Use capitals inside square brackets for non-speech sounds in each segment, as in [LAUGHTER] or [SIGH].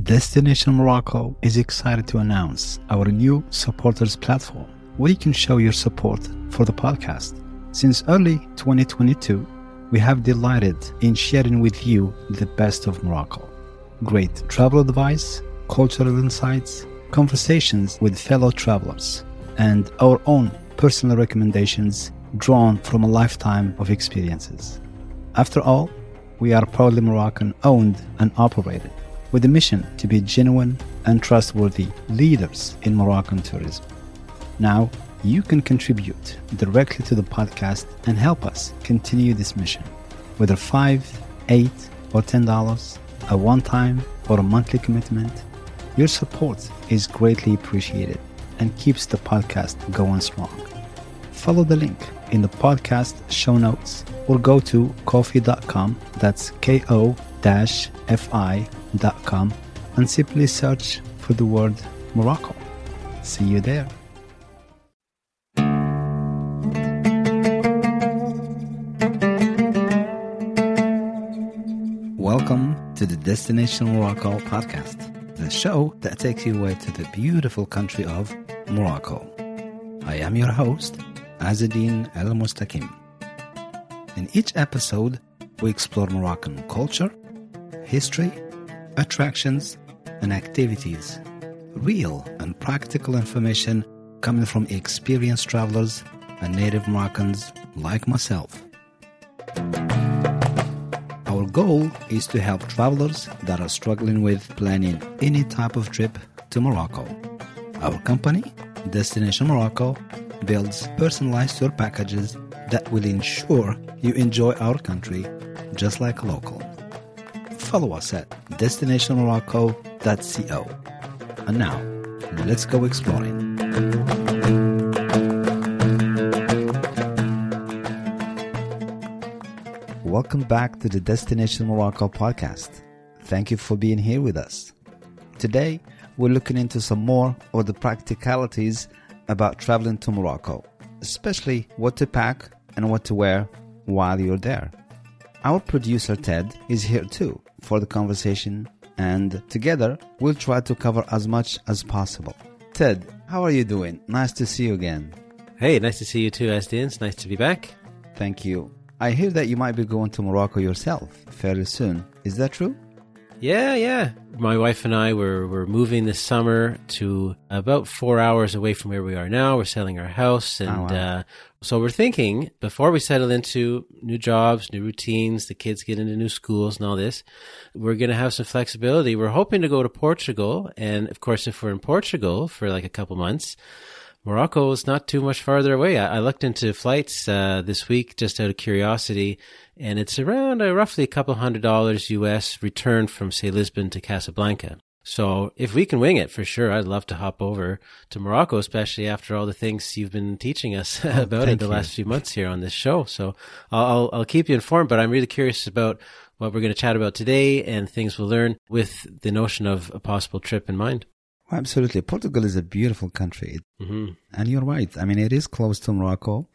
Destination Morocco is excited to announce our new supporters platform where you can show your support for the podcast. Since early 2022, we have delighted in sharing with you the best of Morocco. Great travel advice, cultural insights, conversations with fellow travelers, and our own personal recommendations drawn from a lifetime of experiences. After all, we are proudly Moroccan owned and operated with a mission to be genuine and trustworthy leaders in Moroccan tourism. Now, you can contribute directly to the podcast and help us continue this mission. Whether 5, 8, or $10, a one time or a monthly commitment, your support is greatly appreciated and keeps the podcast going strong. Follow the link in the podcast show notes or go to ko-fi.com, that's K O F I.com, and simply search for the word Morocco. See you there. Welcome to the Destination Morocco podcast, the show that takes you away to the beautiful country of Morocco. I am your host, Azadine El Mustakim. In each episode, we explore Moroccan culture, history, attractions, and activities. Real and practical information coming from experienced travelers and native Moroccans like myself. Our goal is to help travelers that are struggling with planning any type of trip to Morocco. Our company, Destination Morocco, builds personalized tour packages that will ensure you enjoy our country just like a local. Follow us at destinationmorocco.co. And now, let's go exploring. Welcome back to the Destination Morocco podcast. Thank you for being here with us. Today, we're looking into some more of the practicalities about traveling to Morocco, especially what to pack and what to wear while you're there. Our producer Ted is here too for the conversation, and together we'll try to cover as much as possible. Ted, how are you doing? Nice to see you again. Hey, nice to see you too, Asdin. It's nice to be back. Thank you. I hear that you might be going to Morocco yourself fairly soon. Is that true? Yeah, yeah. My wife and I were, were moving this summer to about four hours away from where we are now. We're selling our house. And oh, wow. uh, so we're thinking before we settle into new jobs, new routines, the kids get into new schools and all this, we're going to have some flexibility. We're hoping to go to Portugal. And of course, if we're in Portugal for like a couple months, Morocco is not too much farther away. I, I looked into flights uh, this week just out of curiosity, and it's around uh, roughly a couple hundred dollars US return from, say, Lisbon to Casablanca. So if we can wing it, for sure, I'd love to hop over to Morocco, especially after all the things you've been teaching us [LAUGHS] oh, about it the you. last few months here on this show. So I'll, I'll keep you informed, but I'm really curious about what we're going to chat about today and things we'll learn with the notion of a possible trip in mind. Absolutely. Portugal is a beautiful country. Mm-hmm. And you're right. I mean, it is close to Morocco.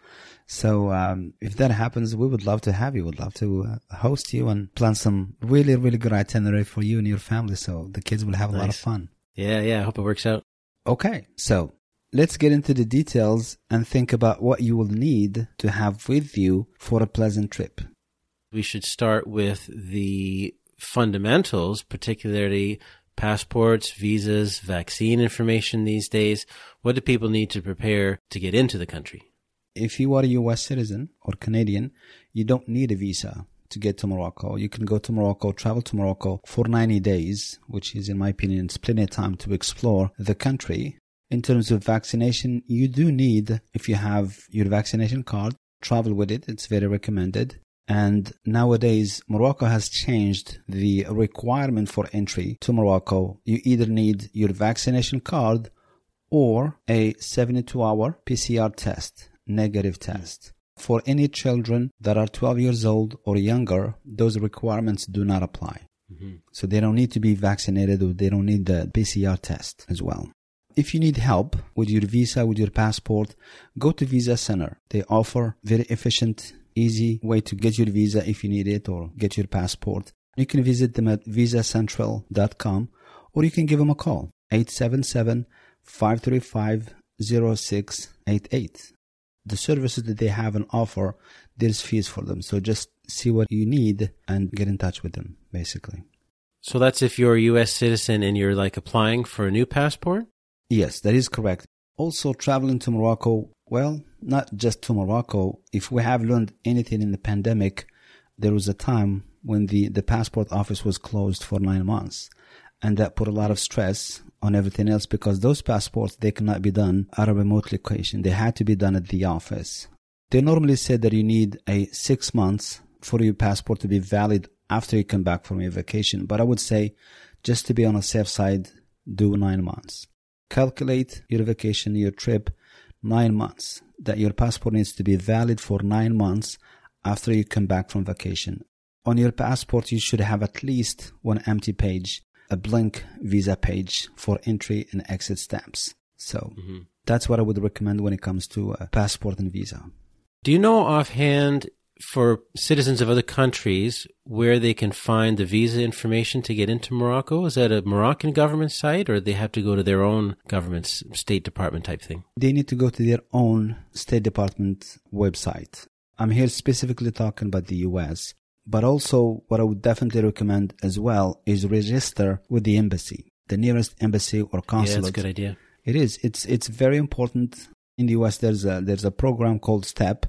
So um, if that happens, we would love to have you. We'd love to uh, host you and plan some really, really good itinerary for you and your family. So the kids will have a nice. lot of fun. Yeah, yeah. I hope it works out. Okay. So let's get into the details and think about what you will need to have with you for a pleasant trip. We should start with the fundamentals, particularly passports, visas, vaccine information these days? What do people need to prepare to get into the country? If you are a US citizen or Canadian, you don't need a visa to get to Morocco. You can go to Morocco, travel to Morocco for 90 days, which is, in my opinion, plenty of time to explore the country. In terms of vaccination, you do need, if you have your vaccination card, travel with it. It's very recommended. And nowadays, Morocco has changed the requirement for entry to Morocco. You either need your vaccination card or a 72 hour PCR test, negative test. For any children that are 12 years old or younger, those requirements do not apply. Mm-hmm. So they don't need to be vaccinated or they don't need the PCR test as well. If you need help with your visa, with your passport, go to Visa Central. They offer very efficient easy way to get your visa if you need it or get your passport. You can visit them at visacentral.com or you can give them a call 877 535 0688. The services that they have on offer, there's fees for them. So just see what you need and get in touch with them, basically. So that's if you're a U.S. citizen and you're like applying for a new passport? Yes, that is correct. Also, traveling to Morocco, well, not just to Morocco. If we have learned anything in the pandemic, there was a time when the, the passport office was closed for nine months. And that put a lot of stress on everything else because those passports, they cannot be done at a remote location. They had to be done at the office. They normally said that you need a six months for your passport to be valid after you come back from your vacation. But I would say just to be on a safe side, do nine months. Calculate your vacation, your trip, nine months. That your passport needs to be valid for nine months after you come back from vacation. On your passport, you should have at least one empty page, a blank visa page for entry and exit stamps. So mm-hmm. that's what I would recommend when it comes to a passport and visa. Do you know offhand for citizens of other countries where they can find the visa information to get into Morocco? Is that a Moroccan government site or they have to go to their own government State Department type thing? They need to go to their own State Department website. I'm here specifically talking about the US. But also, what I would definitely recommend as well is register with the embassy, the nearest embassy or consulate. Yeah, that's a good idea. It is. It's it's very important. In the US, there's a there's a program called STEP,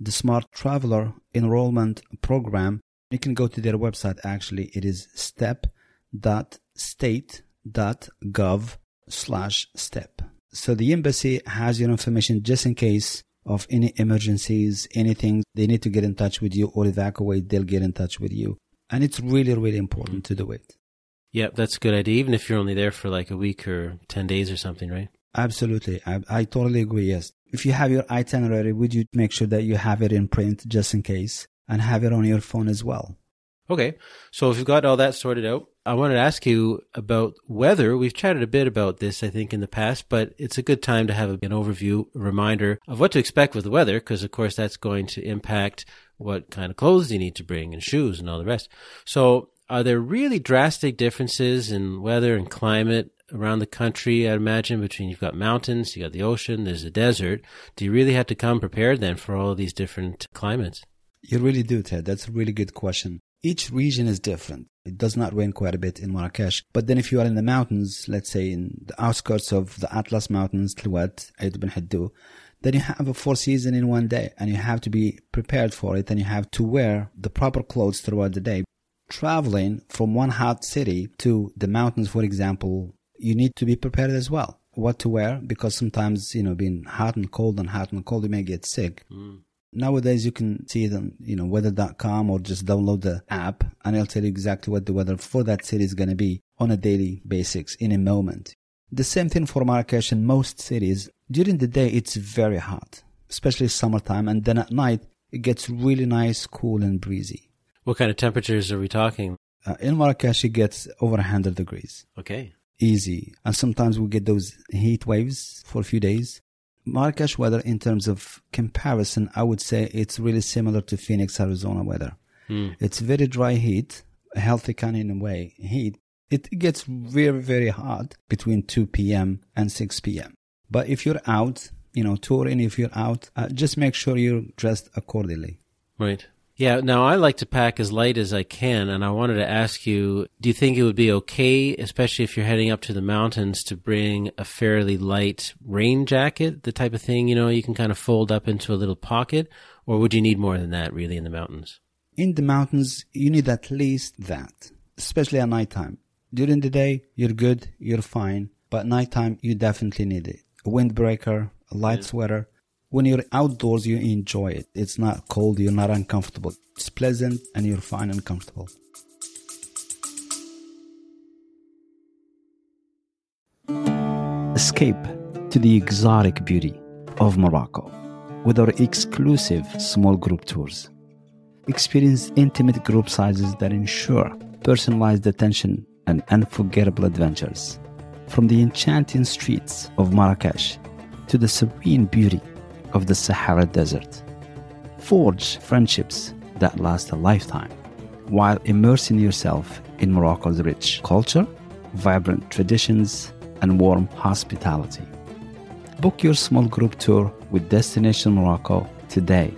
the Smart Traveler Enrollment Program. You can go to their website. Actually, it is step.state.gov slash step. So the embassy has your information just in case of any emergencies, anything they need to get in touch with you or evacuate, they'll get in touch with you. And it's really, really important to do it. Yeah, that's a good idea. Even if you're only there for like a week or 10 days or something, right? Absolutely. I, I totally agree. Yes. If you have your itinerary, would you make sure that you have it in print just in case and have it on your phone as well? Okay. So if you've got all that sorted out, I wanted to ask you about weather. We've chatted a bit about this, I think, in the past, but it's a good time to have an overview, a reminder of what to expect with the weather, because of course that's going to impact what kind of clothes you need to bring and shoes and all the rest. So are there really drastic differences in weather and climate around the country, I imagine, between you've got mountains, you got the ocean, there's a desert. Do you really have to come prepared then for all these different climates? You really do, Ted. That's a really good question. Each region is different. It does not rain quite a bit in Marrakesh. But then if you are in the mountains, let's say in the outskirts of the Atlas Mountains, Telouet, Aid bin Haddu, then you have a four season in one day and you have to be prepared for it and you have to wear the proper clothes throughout the day. Traveling from one hot city to the mountains, for example, you need to be prepared as well. What to wear because sometimes, you know, being hot and cold and hot and cold, you may get sick. Mm. Nowadays, you can see it on, you know, weather.com or just download the app and it'll tell you exactly what the weather for that city is going to be on a daily basis in a moment. The same thing for Marrakesh and most cities. During the day, it's very hot, especially summertime. And then at night, it gets really nice, cool and breezy. What kind of temperatures are we talking? Uh, in Marrakesh, it gets over 100 degrees. Okay. Easy. And sometimes we get those heat waves for a few days. Marrakesh weather, in terms of comparison, I would say it's really similar to Phoenix, Arizona weather. Mm. It's very dry heat, healthy kind of way heat. It gets very, very hot between 2 p.m. and 6 p.m. But if you're out, you know, touring, if you're out, uh, just make sure you're dressed accordingly. Right. Yeah, now I like to pack as light as I can, and I wanted to ask you do you think it would be okay, especially if you're heading up to the mountains, to bring a fairly light rain jacket, the type of thing, you know, you can kind of fold up into a little pocket, or would you need more than that really in the mountains? In the mountains, you need at least that, especially at nighttime. During the day, you're good, you're fine, but nighttime, you definitely need it. A windbreaker, a light yeah. sweater, when you're outdoors, you enjoy it. It's not cold, you're not uncomfortable. It's pleasant and you're fine and comfortable. Escape to the exotic beauty of Morocco with our exclusive small group tours. Experience intimate group sizes that ensure personalized attention and unforgettable adventures. From the enchanting streets of Marrakesh to the serene beauty of the Sahara Desert. Forge friendships that last a lifetime while immersing yourself in Morocco's rich culture, vibrant traditions, and warm hospitality. Book your small group tour with Destination Morocco today.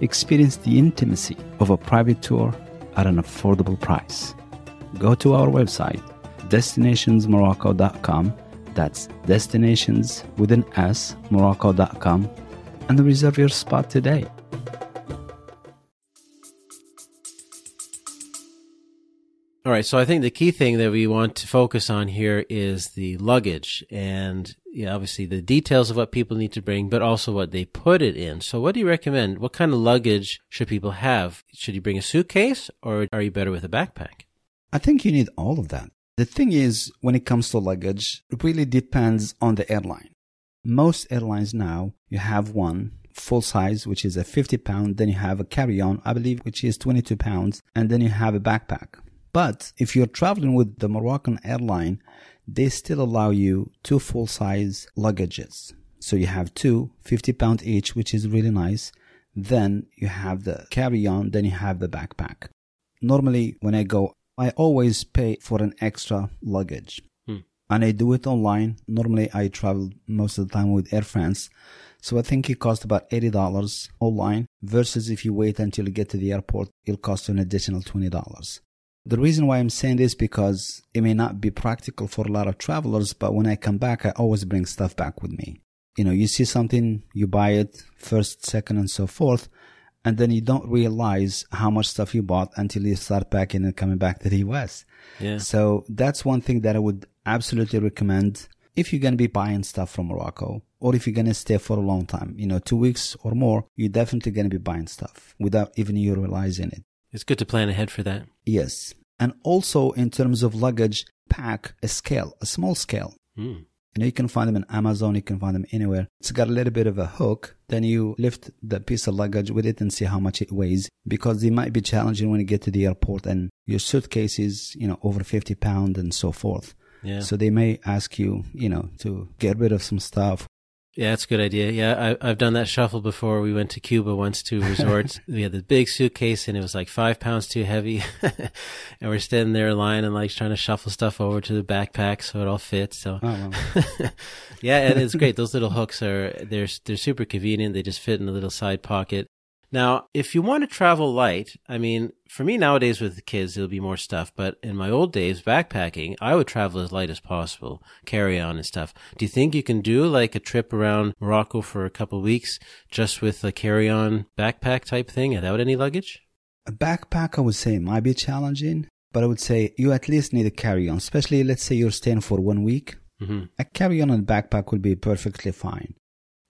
Experience the intimacy of a private tour at an affordable price. Go to our website, destinationsmorocco.com. That's destinations with an S, morocco.com, and reserve your spot today. All right. So I think the key thing that we want to focus on here is the luggage and yeah, obviously the details of what people need to bring, but also what they put it in. So what do you recommend? What kind of luggage should people have? Should you bring a suitcase or are you better with a backpack? I think you need all of that. The thing is, when it comes to luggage, it really depends on the airline. Most airlines now, you have one full size, which is a 50 pound, then you have a carry on, I believe, which is 22 pounds, and then you have a backpack. But if you're traveling with the Moroccan airline, they still allow you two full size luggages. So you have two 50 pound each, which is really nice. Then you have the carry on, then you have the backpack. Normally, when I go, I always pay for an extra luggage. And I do it online. Normally, I travel most of the time with Air France. So I think it costs about $80 online versus if you wait until you get to the airport, it'll cost you an additional $20. The reason why I'm saying this because it may not be practical for a lot of travelers, but when I come back, I always bring stuff back with me. You know, you see something, you buy it first, second, and so forth, and then you don't realize how much stuff you bought until you start packing and coming back to the US. Yeah. So that's one thing that I would absolutely recommend if you're going to be buying stuff from Morocco or if you're going to stay for a long time, you know, two weeks or more, you're definitely going to be buying stuff without even you realizing it. It's good to plan ahead for that. Yes. And also in terms of luggage, pack a scale, a small scale. Mm. You know, you can find them in Amazon, you can find them anywhere. It's got a little bit of a hook. Then you lift the piece of luggage with it and see how much it weighs because it might be challenging when you get to the airport and your suitcase is, you know, over 50 pounds and so forth. Yeah. So they may ask you, you know, to get rid of some stuff yeah, that's a good idea. Yeah, I, have done that shuffle before. We went to Cuba once to resorts. [LAUGHS] we had the big suitcase and it was like five pounds too heavy. [LAUGHS] and we're standing there in line and like trying to shuffle stuff over to the backpack so it all fits. So, oh, [LAUGHS] yeah, and it's great. Those little hooks are, they're, they're super convenient. They just fit in a little side pocket. Now, if you want to travel light, I mean, for me nowadays with the kids, it'll be more stuff. But in my old days, backpacking, I would travel as light as possible, carry on and stuff. Do you think you can do like a trip around Morocco for a couple of weeks just with a carry on backpack type thing without any luggage? A backpack, I would say, might be challenging, but I would say you at least need a carry on, especially let's say you're staying for one week. Mm-hmm. A carry on and backpack would be perfectly fine.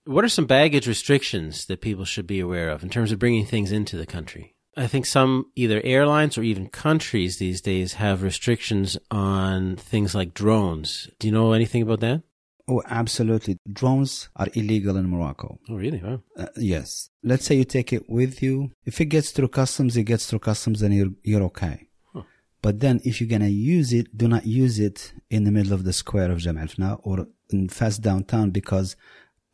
What are some baggage restrictions that people should be aware of in terms of bringing things into the country? I think some either airlines or even countries these days have restrictions on things like drones. Do you know anything about that? Oh, absolutely. Drones are illegal in Morocco. Oh, really? Wow. Uh, yes. Let's say you take it with you. If it gets through customs, it gets through customs and you're, you're okay. Huh. But then if you're going to use it, do not use it in the middle of the square of Jemaa el-Fna or in Fas downtown because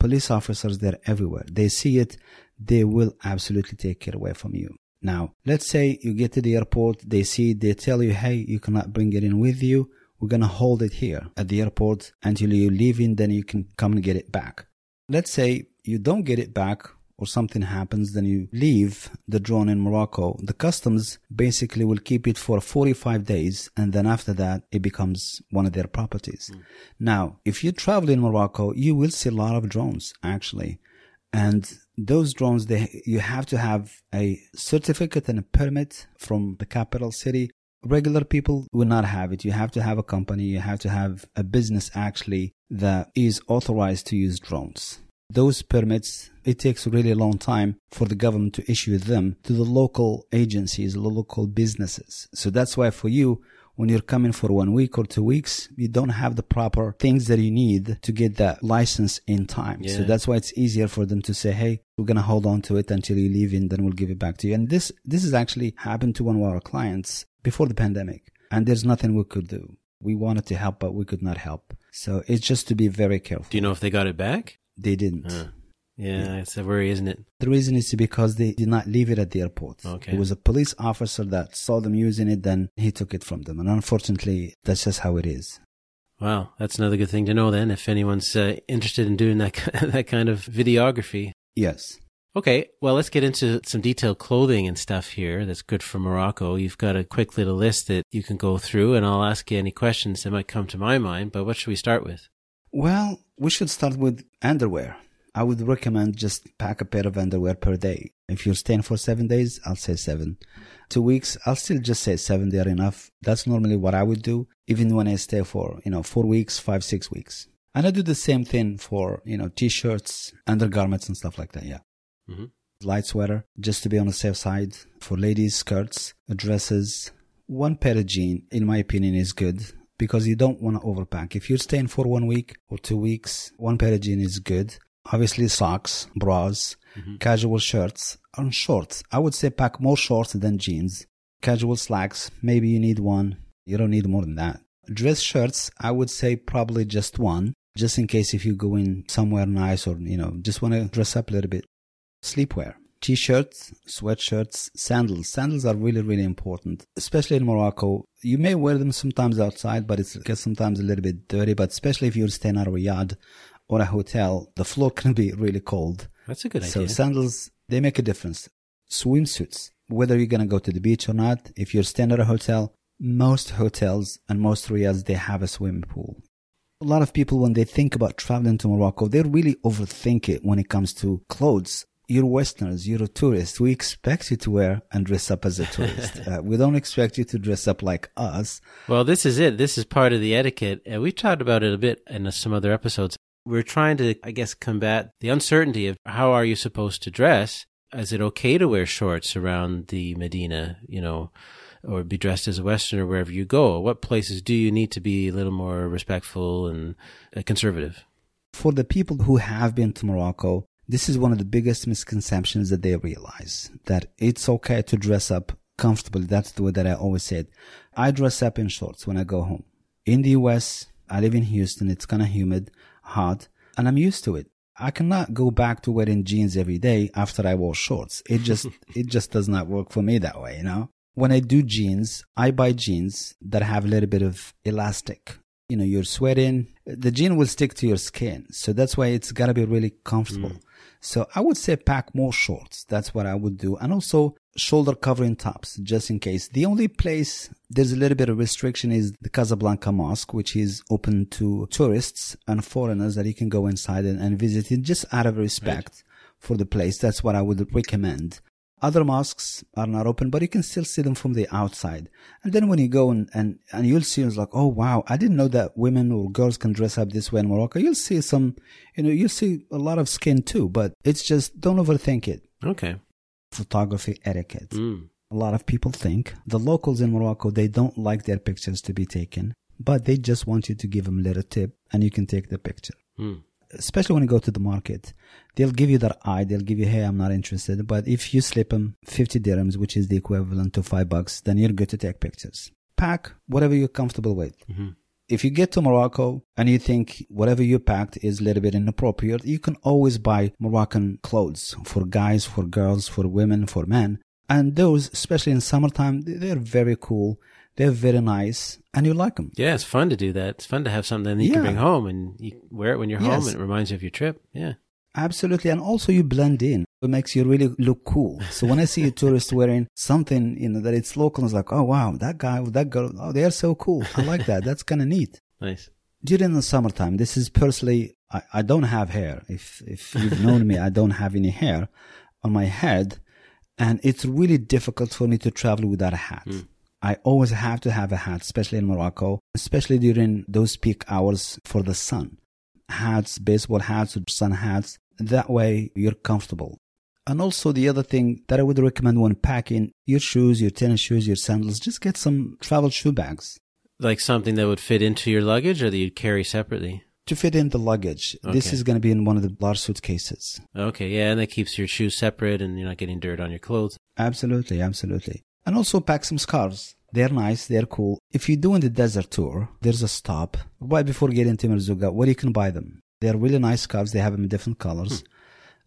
police officers, they're everywhere. They see it, they will absolutely take it away from you. Now, let's say you get to the airport, they see it, they tell you, hey, you cannot bring it in with you. We're going to hold it here at the airport until you leave in, then you can come and get it back. Let's say you don't get it back or something happens, then you leave the drone in Morocco, the customs basically will keep it for 45 days. And then after that, it becomes one of their properties. Mm. Now, if you travel in Morocco, you will see a lot of drones actually. And those drones, they, you have to have a certificate and a permit from the capital city. Regular people will not have it. You have to have a company. You have to have a business actually that is authorized to use drones those permits, it takes a really long time for the government to issue them to the local agencies, the local businesses. So that's why for you, when you're coming for one week or two weeks, you don't have the proper things that you need to get that license in time. Yeah. So that's why it's easier for them to say, Hey, we're going to hold on to it until you leave and then we'll give it back to you. And this, this has actually happened to one of our clients before the pandemic and there's nothing we could do. We wanted to help, but we could not help. So it's just to be very careful. Do you know if they got it back? They didn't. Uh, Yeah, it's a worry, isn't it? The reason is because they did not leave it at the airport. Okay. It was a police officer that saw them using it, then he took it from them. And unfortunately, that's just how it is. Wow, that's another good thing to know then if anyone's uh, interested in doing that [LAUGHS] that kind of videography. Yes. Okay, well, let's get into some detailed clothing and stuff here that's good for Morocco. You've got a quick little list that you can go through, and I'll ask you any questions that might come to my mind. But what should we start with? Well, we should start with underwear. I would recommend just pack a pair of underwear per day. If you're staying for seven days, I'll say seven. Two weeks, I'll still just say seven. They're enough. That's normally what I would do, even when I stay for, you know, four weeks, five, six weeks. And I do the same thing for, you know, t-shirts, undergarments and stuff like that. Yeah. Mm-hmm. Light sweater, just to be on the safe side. For ladies, skirts, dresses. One pair of jeans, in my opinion, is good because you don't want to overpack. If you're staying for one week or two weeks, one pair of jeans is good. Obviously, socks, bras, mm-hmm. casual shirts, and shorts. I would say pack more shorts than jeans. Casual slacks, maybe you need one. You don't need more than that. Dress shirts, I would say probably just one, just in case if you go in somewhere nice or, you know, just want to dress up a little bit. Sleepwear. T-shirts, sweatshirts, sandals. Sandals are really, really important, especially in Morocco. You may wear them sometimes outside, but it gets sometimes a little bit dirty. But especially if you're staying at a riad or a hotel, the floor [LAUGHS] can be really cold. That's a good idea. So sandals, they make a difference. Swimsuits, whether you're going to go to the beach or not, if you're staying at a hotel, most hotels and most riads, they have a swimming pool. A lot of people, when they think about traveling to Morocco, they really overthink it when it comes to clothes you're Westerners, you're a tourist. We expect you to wear and dress up as a [LAUGHS] tourist. uh, we don't expect you to dress up like us. Well, this is it. This is part of the etiquette. And we've talked about it a bit in some other episodes. We're trying to, I guess, combat the uncertainty of how are you supposed to dress? Is it okay to wear shorts around the Medina, you know, or be dressed as a Westerner wherever you go? What places do you need to be a little more respectful and uh, conservative? For the people who have been to Morocco, this is one of the biggest misconceptions that they realize that it's okay to dress up comfortably. That's the way that I always said. I dress up in shorts when I go home. In the US, I live in Houston. It's kind of humid, hot, and I'm used to it. I cannot go back to wearing jeans every day after I wore shorts. It just, [LAUGHS] it just does not work for me that way, you know? When I do jeans, I buy jeans that have a little bit of elastic you know you're sweating the jean will stick to your skin so that's why it's got to be really comfortable mm. So I would say pack more shorts. That's what I would do. And also shoulder covering tops, just in case. The only place there's a little bit of restriction is the Casablanca Mosque, which is open to tourists and foreigners that you can go inside and, and visit it just out of respect right. for the place. That's what I would recommend. Other mosques are not open, but you can still see them from the outside. And then when you go and, and, and you'll see, it's like, oh wow, I didn't know that women or girls can dress up this way in Morocco. You'll see some, you know, you'll see a lot of skin too, but it's just, don't overthink it. Okay. Photography etiquette. Mm. A lot of people think the locals in Morocco, they don't like their pictures to be taken, but they just want you to give them a little tip and you can take the picture. Mm especially when you go to the market, they'll give you that eye. They'll give you, hey, I'm not interested. But if you slip them 50 dirhams, which is the equivalent to five bucks, then you're good to take pictures. Pack whatever you're comfortable with. Mm-hmm. If you get to Morocco and you think whatever you packed is a little bit inappropriate, you can always buy Moroccan clothes for guys, for girls, for women, for men. And those, especially in summertime, they're very cool they're very nice and you like them. Yeah, it's fun to do that. It's fun to have something that you yeah. can bring home and you wear it when you're yes. home and it reminds you of your trip. Yeah. Absolutely. And also you blend in. It makes you really look cool. So when I see a [LAUGHS] tourist wearing something, you know, that it's local, it's like, oh wow, that guy, that girl, oh, they are so cool. I like that. That's kind of neat. [LAUGHS] Nice. During the summertime, this is personally, I, I don't have hair. If, if you've known me, I don't have any hair on my head. And it's really difficult for me to travel without a hat. Mm. I always have to have a hat, especially in Morocco, especially during those peak hours for the sun. Hats, baseball hats, or sun hats. That way you're comfortable. And also the other thing that I would recommend when packing your shoes, your tennis shoes, your sandals, just get some travel shoe bags. Like something that would fit into your luggage or that you'd carry separately? To fit in the luggage. Okay. This is going to be in one of the large suitcases. Okay, yeah, and that keeps your shoes separate and you're not getting dirt on your clothes. Absolutely, absolutely. And also pack some scarves. They're nice, they're cool. If you're doing the desert tour, there's a stop right before getting to Merzouga where you can buy them. They're really nice scarves. They have them in different colors. Hmm.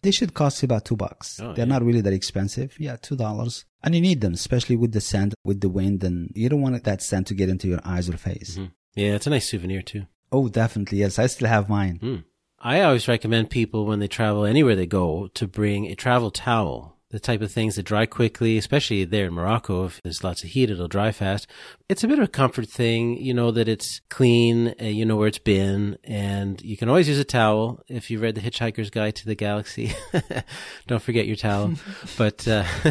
They should cost you about two bucks. Oh, They're yeah. not really that expensive. Yeah, two dollars. And you need them, especially with the sand, with the wind, and you don't want that sand to get into your eyes or face. Mhm. Yeah, it's a nice souvenir too. Oh, definitely. Yes, I still have mine. Hmm. I always recommend people when they travel anywhere they go to bring a travel towel. The type of things that dry quickly, especially there in Morocco, if there's lots of heat, it'll dry fast. It's a bit of a comfort thing, you know, that it's clean, uh, you know where it's been, and you can always use a towel. If you read The Hitchhiker's Guide to the Galaxy, [LAUGHS] don't forget your towel. [LAUGHS] but uh, [LAUGHS]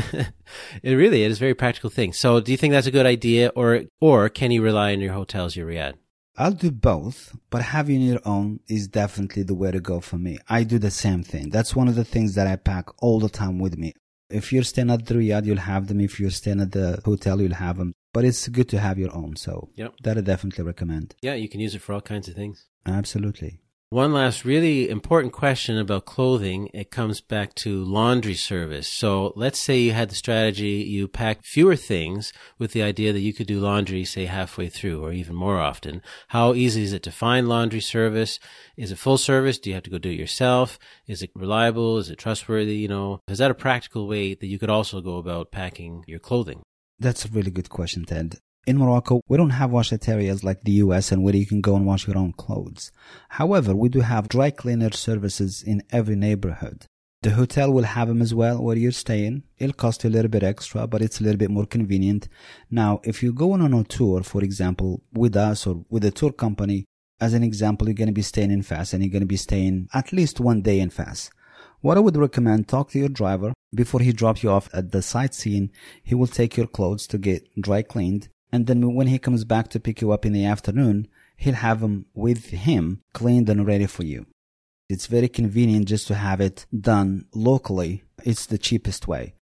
it really it is a very practical thing. So do you think that's a good idea, or, or can you rely on your hotels, your riad? I'll do both, but having your own is definitely the way to go for me. I do the same thing. That's one of the things that I pack all the time with me. If you're staying at the riad, you'll have them. If you're staying at the hotel, you'll have them. But it's good to have your own. So Yep. that I definitely recommend. Yeah, you can use it for all kinds of things. Absolutely. One last really important question about clothing. It comes back to laundry service. So let's say you had the strategy, you pack fewer things with the idea that you could do laundry, say halfway through or even more often. How easy is it to find laundry service? Is it full service? Do you have to go do it yourself? Is it reliable? Is it trustworthy? You know, is that a practical way that you could also go about packing your clothing? That's a really good question, Ted. In Morocco, we don't have washaterias like the US and where you can go and wash your own clothes. However, we do have dry cleaner services in every neighborhood. The hotel will have them as well where you're staying. It'll cost you a little bit extra, but it's a little bit more convenient. Now, if you're going on a tour, for example, with us or with a tour company, as an example, you're going to be staying in Fas and you're going to be staying at least one day in Fas. What I would recommend, talk to your driver before he drops you off at the sightseeing. He will take your clothes to get dry cleaned. And then when he comes back to pick you up in the afternoon, he'll have them with him cleaned and ready for you. It's very convenient just to have it done locally. It's the cheapest way.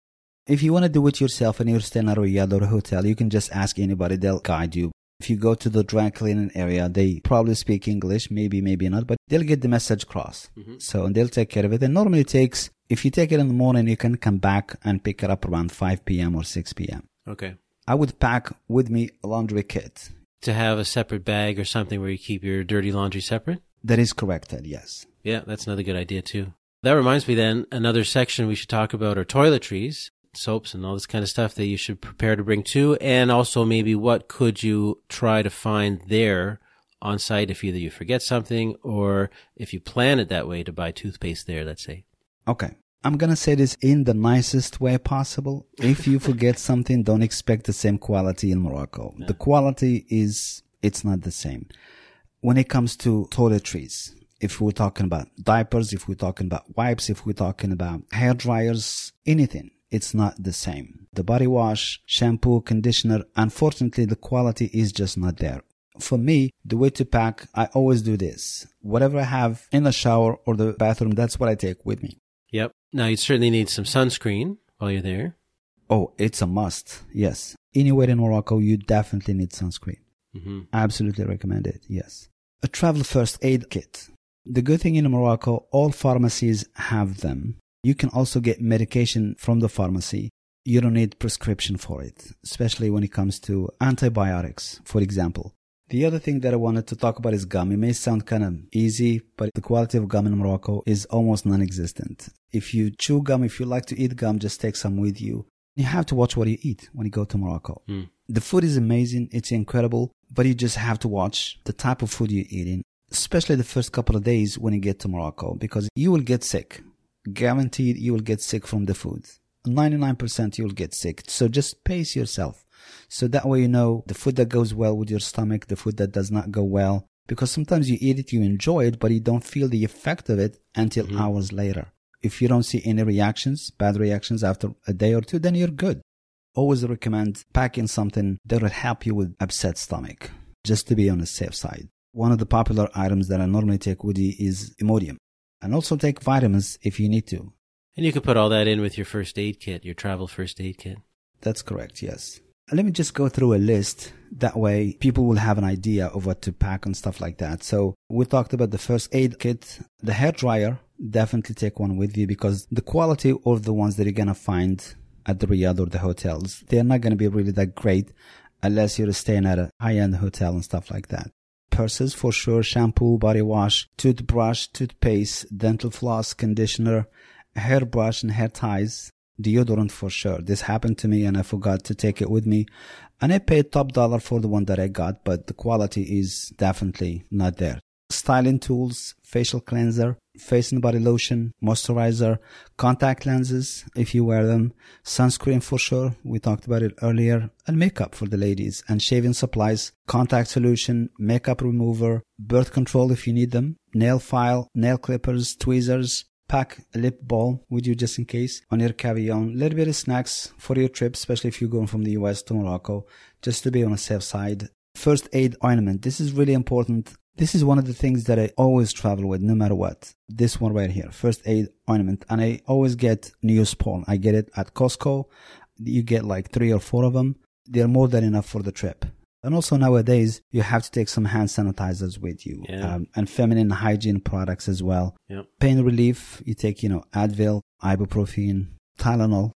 If you want to do it yourself and you're staying at a or a hotel, you can just ask anybody. They'll guide you. If you go to the dry cleaning area, they probably speak English, maybe, maybe not, but they'll get the message across. Mm-hmm. So, and they'll take care of it. And normally it takes, if you take it in the morning, you can come back and pick it up around 5 p.m. or 6 p.m. Okay. I would pack with me a laundry kit. To have a separate bag or something where you keep your dirty laundry separate? That is correct, Ted, yes. Yeah, that's another good idea too. That reminds me then, another section we should talk about are toiletries, soaps and all this kind of stuff that you should prepare to bring too. And also maybe what could you try to find there on site if either you forget something or if you plan it that way to buy toothpaste there, let's say. Okay. I'm gonna say this in the nicest way possible. If you [LAUGHS] forget something, don't expect the same quality in Morocco. The quality is, it's not the same. When it comes to toiletries, if we're talking about diapers, if we're talking about wipes, if we're talking about hair dryers, anything, it's not the same. The body wash, shampoo, conditioner, unfortunately, the quality is just not there. For me, the way to pack, I always do this. Whatever I have in the shower or the bathroom, that's what I take with me. Yep. Now you certainly need some sunscreen while you're there. Oh, it's a must. Yes. Anywhere in Morocco, you definitely need sunscreen. hmm Absolutely recommend it. Yes. A travel first aid kit. The good thing in Morocco, all pharmacies have them. You can also get medication from the pharmacy. You don't need prescription for it, especially when it comes to antibiotics, for example. The other thing that I wanted to talk about is gum. It may sound kind of easy, but the quality of gum in Morocco is almost non-existent. If you chew gum, if you like to eat gum, just take some with you. You have to watch what you eat when you go to Morocco. Mm. The food is amazing, it's incredible, but you just have to watch the type of food you're eating, especially the first couple of days when you get to Morocco, because you will get sick. Guaranteed you will get sick from the food. 99% you'll get sick. So just pace yourself. So that way you know the food that goes well with your stomach, the food that does not go well. Because sometimes you eat it, you enjoy it, but you don't feel the effect of it until Mhm. hours later. If you don't see any reactions, bad reactions after a day or two, then you're good. Always recommend packing something that will help you with upset stomach, just to be on the safe side. One of the popular items that I normally take with you is Imodium. And also take vitamins if you need to. And you can put all that in with your first aid kit, your travel first aid kit. That's correct, yes. Let me just go through a list. That way people will have an idea of what to pack and stuff like that. So we talked about the first aid kit, the hair dryer. Definitely take one with you because the quality of the ones that you're going to find at the riad or the hotels, they're not going to be really that great unless you're staying at a high end hotel and stuff like that. Purses for sure, shampoo, body wash, toothbrush, toothpaste, dental floss, conditioner, hairbrush and hair ties, deodorant for sure. This happened to me and I forgot to take it with me. And I paid top dollar for the one that I got, but the quality is definitely not there. Styling tools, facial cleanser, face and body lotion, moisturizer, contact lenses if you wear them, sunscreen for sure. We talked about it earlier, and makeup for the ladies, and shaving supplies, contact solution, makeup remover, birth control if you need them, nail file, nail clippers, tweezers, pack a lip balm with you just in case on your carry-on. Little bit of snacks for your trip, especially if you're going from the US to Morocco, just to be on a safe side. First aid ointment. This is really important. This is one of the things that I always travel with, no matter what. This one right here, first aid ointment, and I always get Neosporin. I get it at Costco. You get like three or four of them. They're more than enough for the trip. And also nowadays, you have to take some hand sanitizers with you Yeah. um, and feminine hygiene products as well. Yep. Pain relief, you take, you know, Advil, ibuprofen, Tylenol,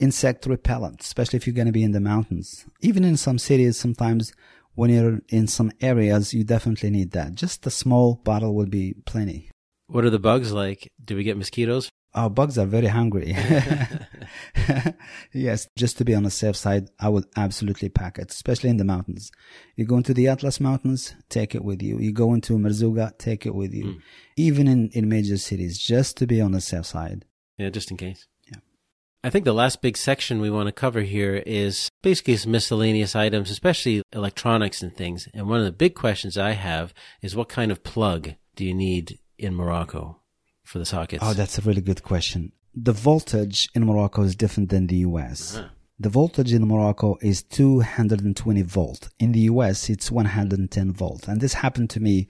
insect repellent, especially if you're going to be in the mountains. Even in some cities, sometimes when you're in some areas, you definitely need that. Just a small bottle will be plenty. What are the bugs like? Do we get mosquitoes? Our bugs are very hungry. [LAUGHS] yes, just to be on the safe side, I would absolutely pack it, especially in the mountains. You go into the Atlas Mountains, take it with you. You go into Merzouga, take it with you. Mm. Even in, in major cities, just to be on the safe side. Yeah, just in case. Yeah. I think the last big section we want to cover here is basically some miscellaneous items, especially electronics and things. And one of the big questions I have is what kind of plug do you need in Morocco for the sockets? Oh, that's a really good question. The voltage in Morocco is different than the US. Uh-huh. The voltage in Morocco is 220 volt. In the US, it's 110 volt. And this happened to me.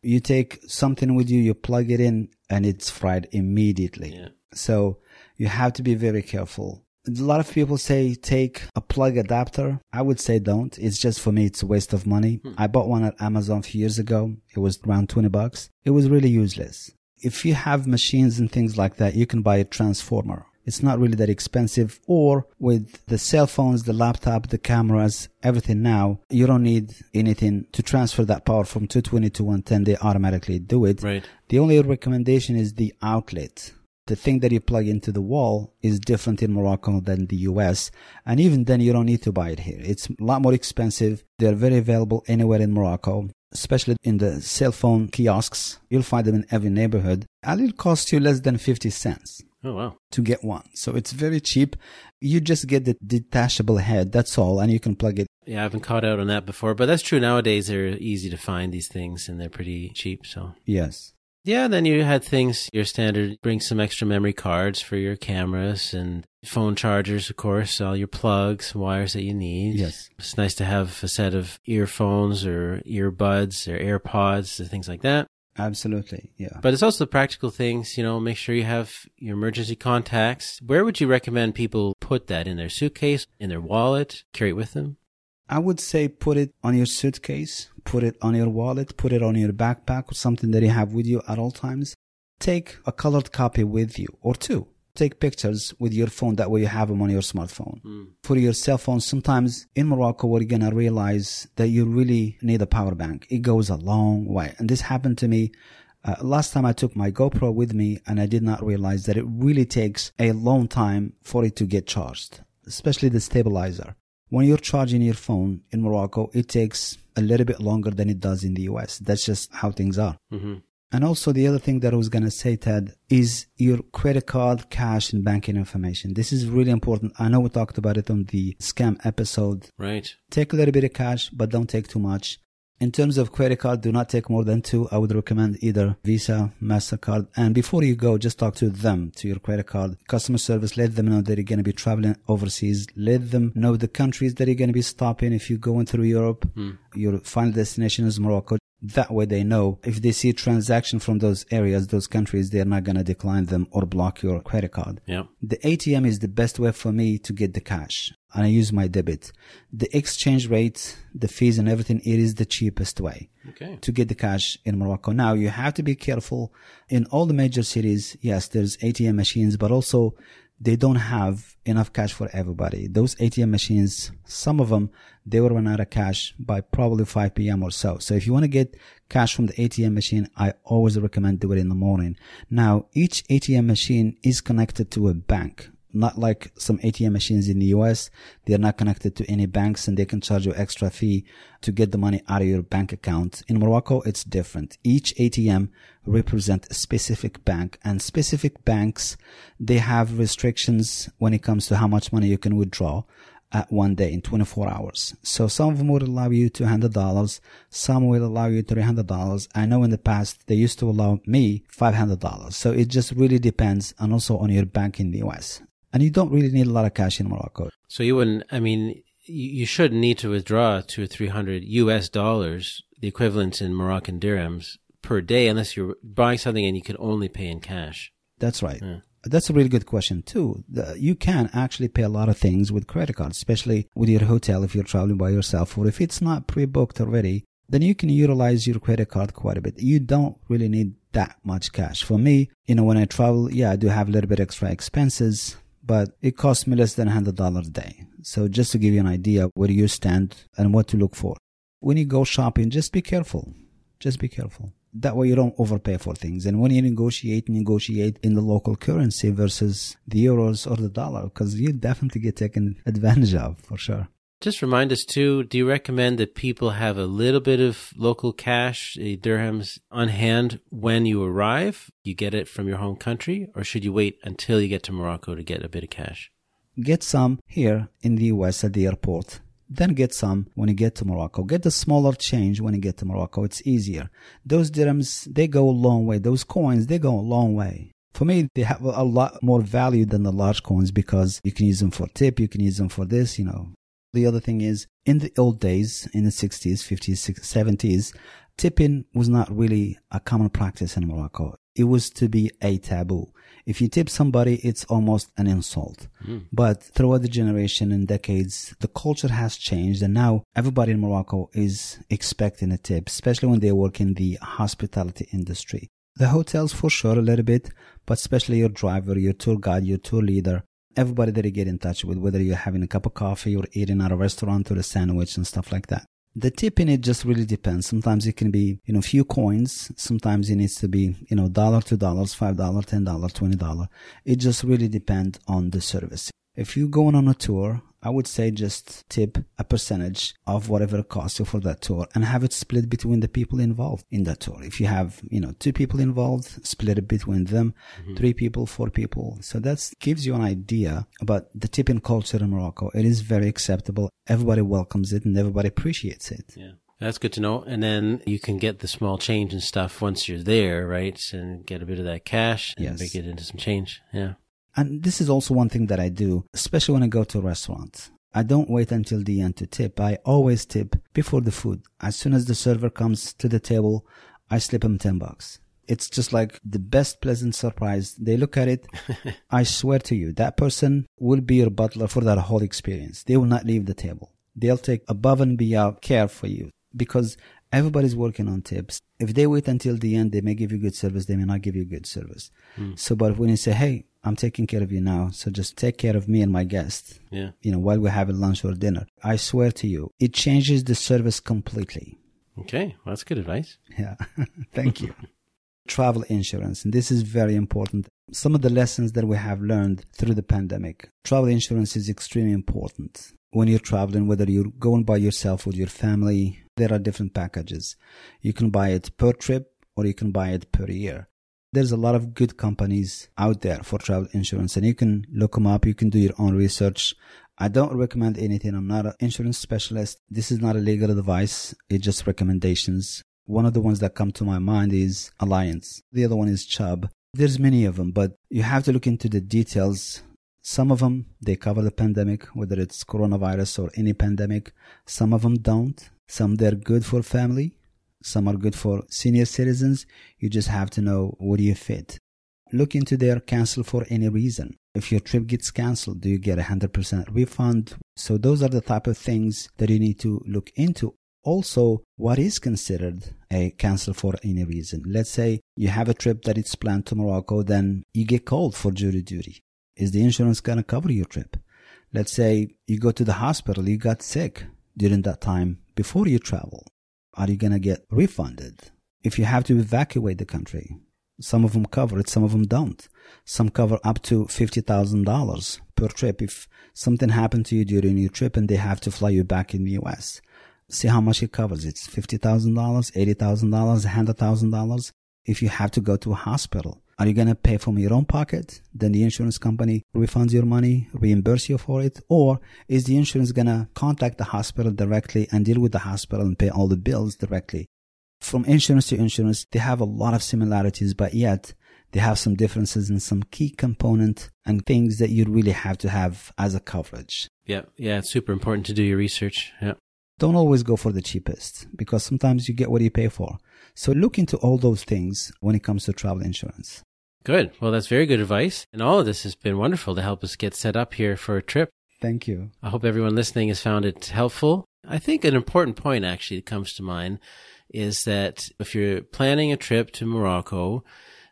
You take something with you, you plug it in, and it's fried immediately. Yeah. So you have to be very careful. A lot of people say take a plug adapter. I would say don't. It's just for me, it's a waste of money. I bought one at Amazon a few years ago. It was around 20 bucks. It was really useless. If you have machines and things like that, you can buy a transformer. It's not really that expensive. Or with the cell phones, the laptop, the cameras, everything now, you don't need anything to transfer that power from 220 to 110. They automatically do it. Right. The only recommendation is the outlet. The thing that you plug into the wall is different in Morocco than the US. And even then, you don't need to buy it here. It's a lot more expensive. They're very available anywhere in Morocco, especially in the cell phone kiosks. You'll find them in every neighborhood. And it'll cost you less than 50 cents Oh, wow. to get one. So it's very cheap. You just get the detachable head. That's all. And you can plug it. Yeah, I've been caught out on that before, but that's true. Nowadays, they're easy to find these things and they're pretty cheap. So, Yes. Yeah, then you had things, your standard, bring some extra memory cards for your cameras and phone chargers, of course, all your plugs, wires that you need. Yes. It's nice to have a set of earphones or earbuds or AirPods or things like that. Absolutely. Yeah. But it's also the practical things, you know, make sure you have your emergency contacts. Where would you recommend people put that? In their suitcase, in their wallet, carry it with them? I would say put it on your suitcase, put it on your wallet, put it on your backpack or something that you have with you at all times. Take a colored copy with you or two. Take pictures with your phone. That way you have them on your smartphone. For your cell phone, sometimes in Morocco, we're going to realize that you really need a power bank. It goes a long way. And this happened to me uh, last time I took my GoPro with me and I did not realize that it really takes a long time for it to get charged, especially the stabilizer. When you're charging your phone in Morocco, it takes a little bit longer than it does in the US. That's just how things are. Mm-hmm. And also the other thing that I was going to say, Ted, is your credit card, cash, and banking information. This is really important. I know we talked about it on the scam episode. Right. Take a little bit of cash, but don't take too much. In terms of credit card, do not take more than two. I would recommend either Visa, MasterCard. And before you go, just talk to them, to your credit card customer service. Let them know that you're going to be traveling overseas. Let them know the countries that you're going to be stopping if you're going through Europe. Hmm. Your final destination is Morocco. That way they know if they see a transaction from those areas, those countries, they're not going to decline them or block your credit card. Yeah. The ATM is the best way for me to get the cash and I use my debit. The exchange rate, the fees and everything, it is the cheapest way Okay. to get the cash in Morocco. Now you have to be careful in all the major cities. Yes, there's ATM machines, but also they don't have enough cash for everybody. Those ATM machines, some of them, they will run out of cash by probably 5 p.m. or so. So if you want to get cash from the ATM machine, I always recommend do it in the morning. Now, each ATM machine is connected to a bank not like some ATM machines in the US. They're not connected to any banks and they can charge you extra fee to get the money out of your bank account. In Morocco, it's different. Each ATM represent a specific bank and specific banks, they have restrictions when it comes to how much money you can withdraw at one day in 24 hours. So some of them would allow you $200. Some will allow you $300. I know in the past they used to allow me $500. So it just really depends and also on your bank in the US and you don't really need a lot of cash in Morocco. So you wouldn't. I mean, you shouldn't need to withdraw two or three hundred U.S. dollars, the equivalent in Moroccan dirhams per day, unless you're buying something and you can only pay in cash. That's right. Yeah. That's a really good question too. You can actually pay a lot of things with credit cards, especially with your hotel if you're traveling by yourself, or if it's not pre-booked already. Then you can utilize your credit card quite a bit. You don't really need that much cash. For me, you know, when I travel, yeah, I do have a little bit extra expenses, but it costs me less than $100 a day. So just to give you an idea where you stand and what to look for. When you go shopping, just be careful. Just be careful. That way you don't overpay for things. And when you negotiate, negotiate in the local currency versus the euros or the dollar, because you definitely get taken advantage of for sure. Just remind us too, do you recommend that people have a little bit of local cash, dirhams on hand when you arrive? You get it from your home country, or should you wait until you get to Morocco to get a bit of cash? Get some here in the US at the airport. Then get some when you get to Morocco. Get the smaller change when you get to Morocco. It's easier. Those dirhams, they go a long way. Those coins, they go a long way. For me, they have a lot more value than the large coins because you can use them for tip, you can use them for this, you know, the other thing is, in the old days, in the 60s, 50s, 70s, tipping was not really a common practice in Morocco. It was to be a taboo. If you tip somebody, it's almost an insult. Mm. But throughout the generation and decades, the culture has changed and now everybody in Morocco is expecting a tip, especially when they work in the hospitality industry. The hotels for sure a little bit, but especially your driver, your tour guide, your tour leader, everybody that you get in touch with, whether you're having a cup of coffee or eating at a restaurant or a sandwich and stuff like that. The tip in it just really depends. Sometimes it can be, you know, few coins. Sometimes it needs to be, you know, dollar, two dollars, five dollar, ten dollar, twenty dollar. It just really depends on the service. If you're going on a tour I would say just tip a percentage of whatever it costs you for that tour and have it split between the people involved in that tour. If you have, you know, two people involved, split it between them, mm-hmm. three people, four people. So that gives you an idea about the tipping culture in Morocco. It is very acceptable. Everybody welcomes it and everybody appreciates it. Yeah. That's good to know. And then you can get the small change and stuff once you're there, right? And get a bit of that cash and yes. make it into some change. Yeah. And this is also one thing that I do, especially when I go to a restaurant. I don't wait until the end to tip. I always tip before the food. As soon as the server comes to the table, I slip him 10 bucks. It's just like the best pleasant surprise. They look at it. [LAUGHS] I swear to you, that person will be your butler for that whole experience. They will not leave the table. They'll take above and beyond care for you because everybody's working on tips. If they wait until the end, they may give you good service. They may not give you good service. Mm. So, but when you say, Hey, I'm taking care of you now. So just take care of me and my guest. Yeah. You know, while we're having lunch or dinner. I swear to you, it changes the service completely. Okay. Well, that's good advice. Yeah. [LAUGHS] Thank you. Travel insurance. And this is very important. Some of the lessons that we have learned through the pandemic. Travel insurance is extremely important. When you're traveling, whether you're going by yourself with your family, there are different packages. You can buy it per trip or you can buy it per year there's a lot of good companies out there for travel insurance and you can look them up. You can do your own research. I don't recommend anything. I'm not an insurance specialist. This is not a legal advice. It's just recommendations. One of the ones that come to my mind is Allianz The other one is Chubb. There's many of them, but you have to look into the details. Some of them, they cover the pandemic, whether it's coronavirus or any pandemic. Some of them don't. Some they're good for family some are good for senior citizens. You just have to know what do you fit. Look into their cancel for any reason. If your trip gets canceled, do you get a 100% refund? So those are the type of things that you need to look into. Also, what is considered a cancel for any reason? Let's say you have a trip that it's planned to Morocco, then you get called for jury duty. Is the insurance going to cover your trip? Let's say you go to the hospital, you got sick during that time before you travel. Are you going to get refunded? If you have to evacuate the country, some of them cover it, some of them don't. Some cover up to $50,000 per trip if something happened to you during your trip and they have to fly you back in the US. See how much it covers. It's $50,000, $80,000, $100,000 if you have to go to a hospital. Are you going to pay from your own pocket? Then the insurance company refunds your money, reimburse you for it? Or is the insurance going to contact the hospital directly and deal with the hospital and pay all the bills directly? From insurance to insurance, they have a lot of similarities, but yet they have some differences in some key component and things that you really have to have as a coverage. Yeah, yeah, it's super important to do your research. Yeah. Don't always go for the cheapest because sometimes you get what you pay for. So look into all those things when it comes to travel insurance. Good. Well, that's very good advice. And all of this has been wonderful to help us get set up here for a trip. Thank you. I hope everyone listening has found it helpful. I think an important point actually that comes to mind is that if you're planning a trip to Morocco,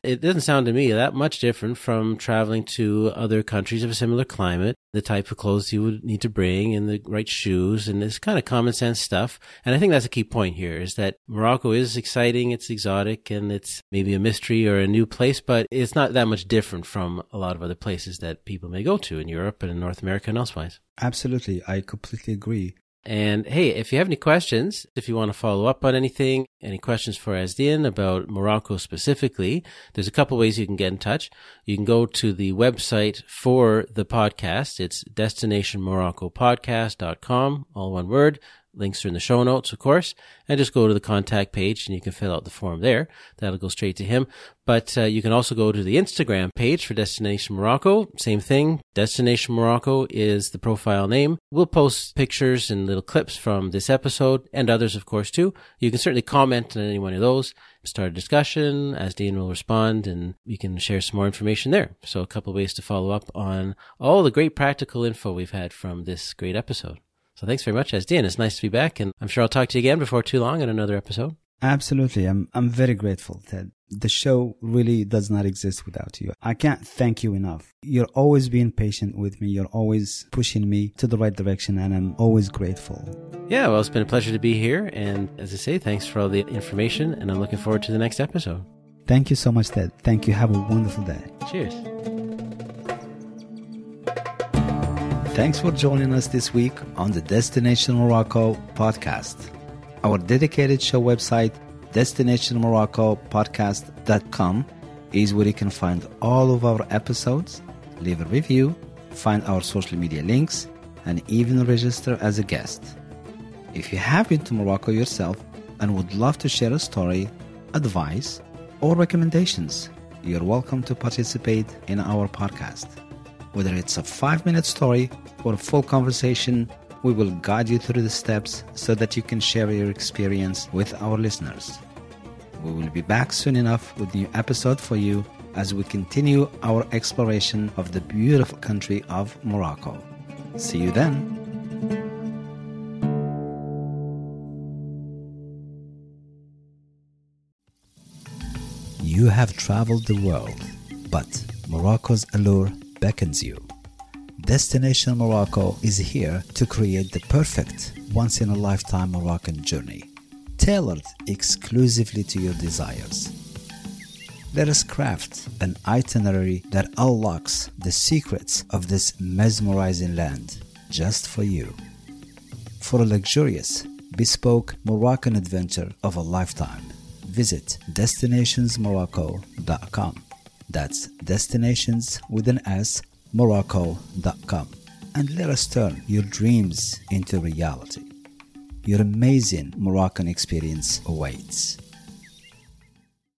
it doesn't sound to me that much different from traveling to other countries of a similar climate. The type of clothes you would need to bring and the right shoes and this kind of common sense stuff. And I think that's a key point here is that Morocco is exciting, it's exotic, and it's maybe a mystery or a new place, but it's not that much different from a lot of other places that people may go to in Europe and in North America and elsewise. Absolutely. I completely agree. And hey, if you have any questions, if you want to follow up on anything, any questions for Asdin about Morocco specifically, there's a couple ways you can get in touch. You can go to the website for the podcast. It's destinationmoroccopodcast.com, all one word. Links are in the show notes, of course, and just go to the contact page and you can fill out the form there. That'll go straight to him. But uh, you can also go to the Instagram page for Destination Morocco. Same thing. Destination Morocco is the profile name. We'll post pictures and little clips from this episode and others, of course, too. You can certainly comment on any one of those, start a discussion Asdin will respond and we can share some more information there. So a couple ways to follow up on all the great practical info we've had from this great episode. So thanks very much, Asdin. It's nice to be back, and I'm sure I'll talk to you again before too long in another episode. Absolutely. I'm, I'm very grateful, Ted. The show really does not exist without you. I can't thank you enough. You're always being patient with me. You're always pushing me to the right direction, and I'm always grateful. Yeah, well, it's been a pleasure to be here. And as I say, thanks for all the information, and I'm looking forward to the next episode. Thank you so much, Ted. Thank you. Have a wonderful day. Cheers. Thanks for joining us this week on the Destination Morocco podcast. Our dedicated show website, destinationmoroccopodcast.com, is where you can find all of our episodes, leave a review, find our social media links, and even register as a guest. If you have been to Morocco yourself and would love to share a story, advice, or recommendations, you're welcome to participate in our podcast. Whether it's a five minute story or a full conversation, we will guide you through the steps so that you can share your experience with our listeners. We will be back soon enough with new episode for you as we continue our exploration of the beautiful country of Morocco. See you then. You have traveled the world, but Morocco's allure beckons you. Destination Morocco is here to create the perfect once in a lifetime Moroccan journey, tailored exclusively to your desires. Let us craft an itinerary that unlocks the secrets of this mesmerizing land just for you. For a luxurious, bespoke Moroccan adventure of a lifetime, visit destinationsmorocco.com. That's destinations with an S, morocco.com. And let us turn your dreams into reality. Your amazing Moroccan experience awaits.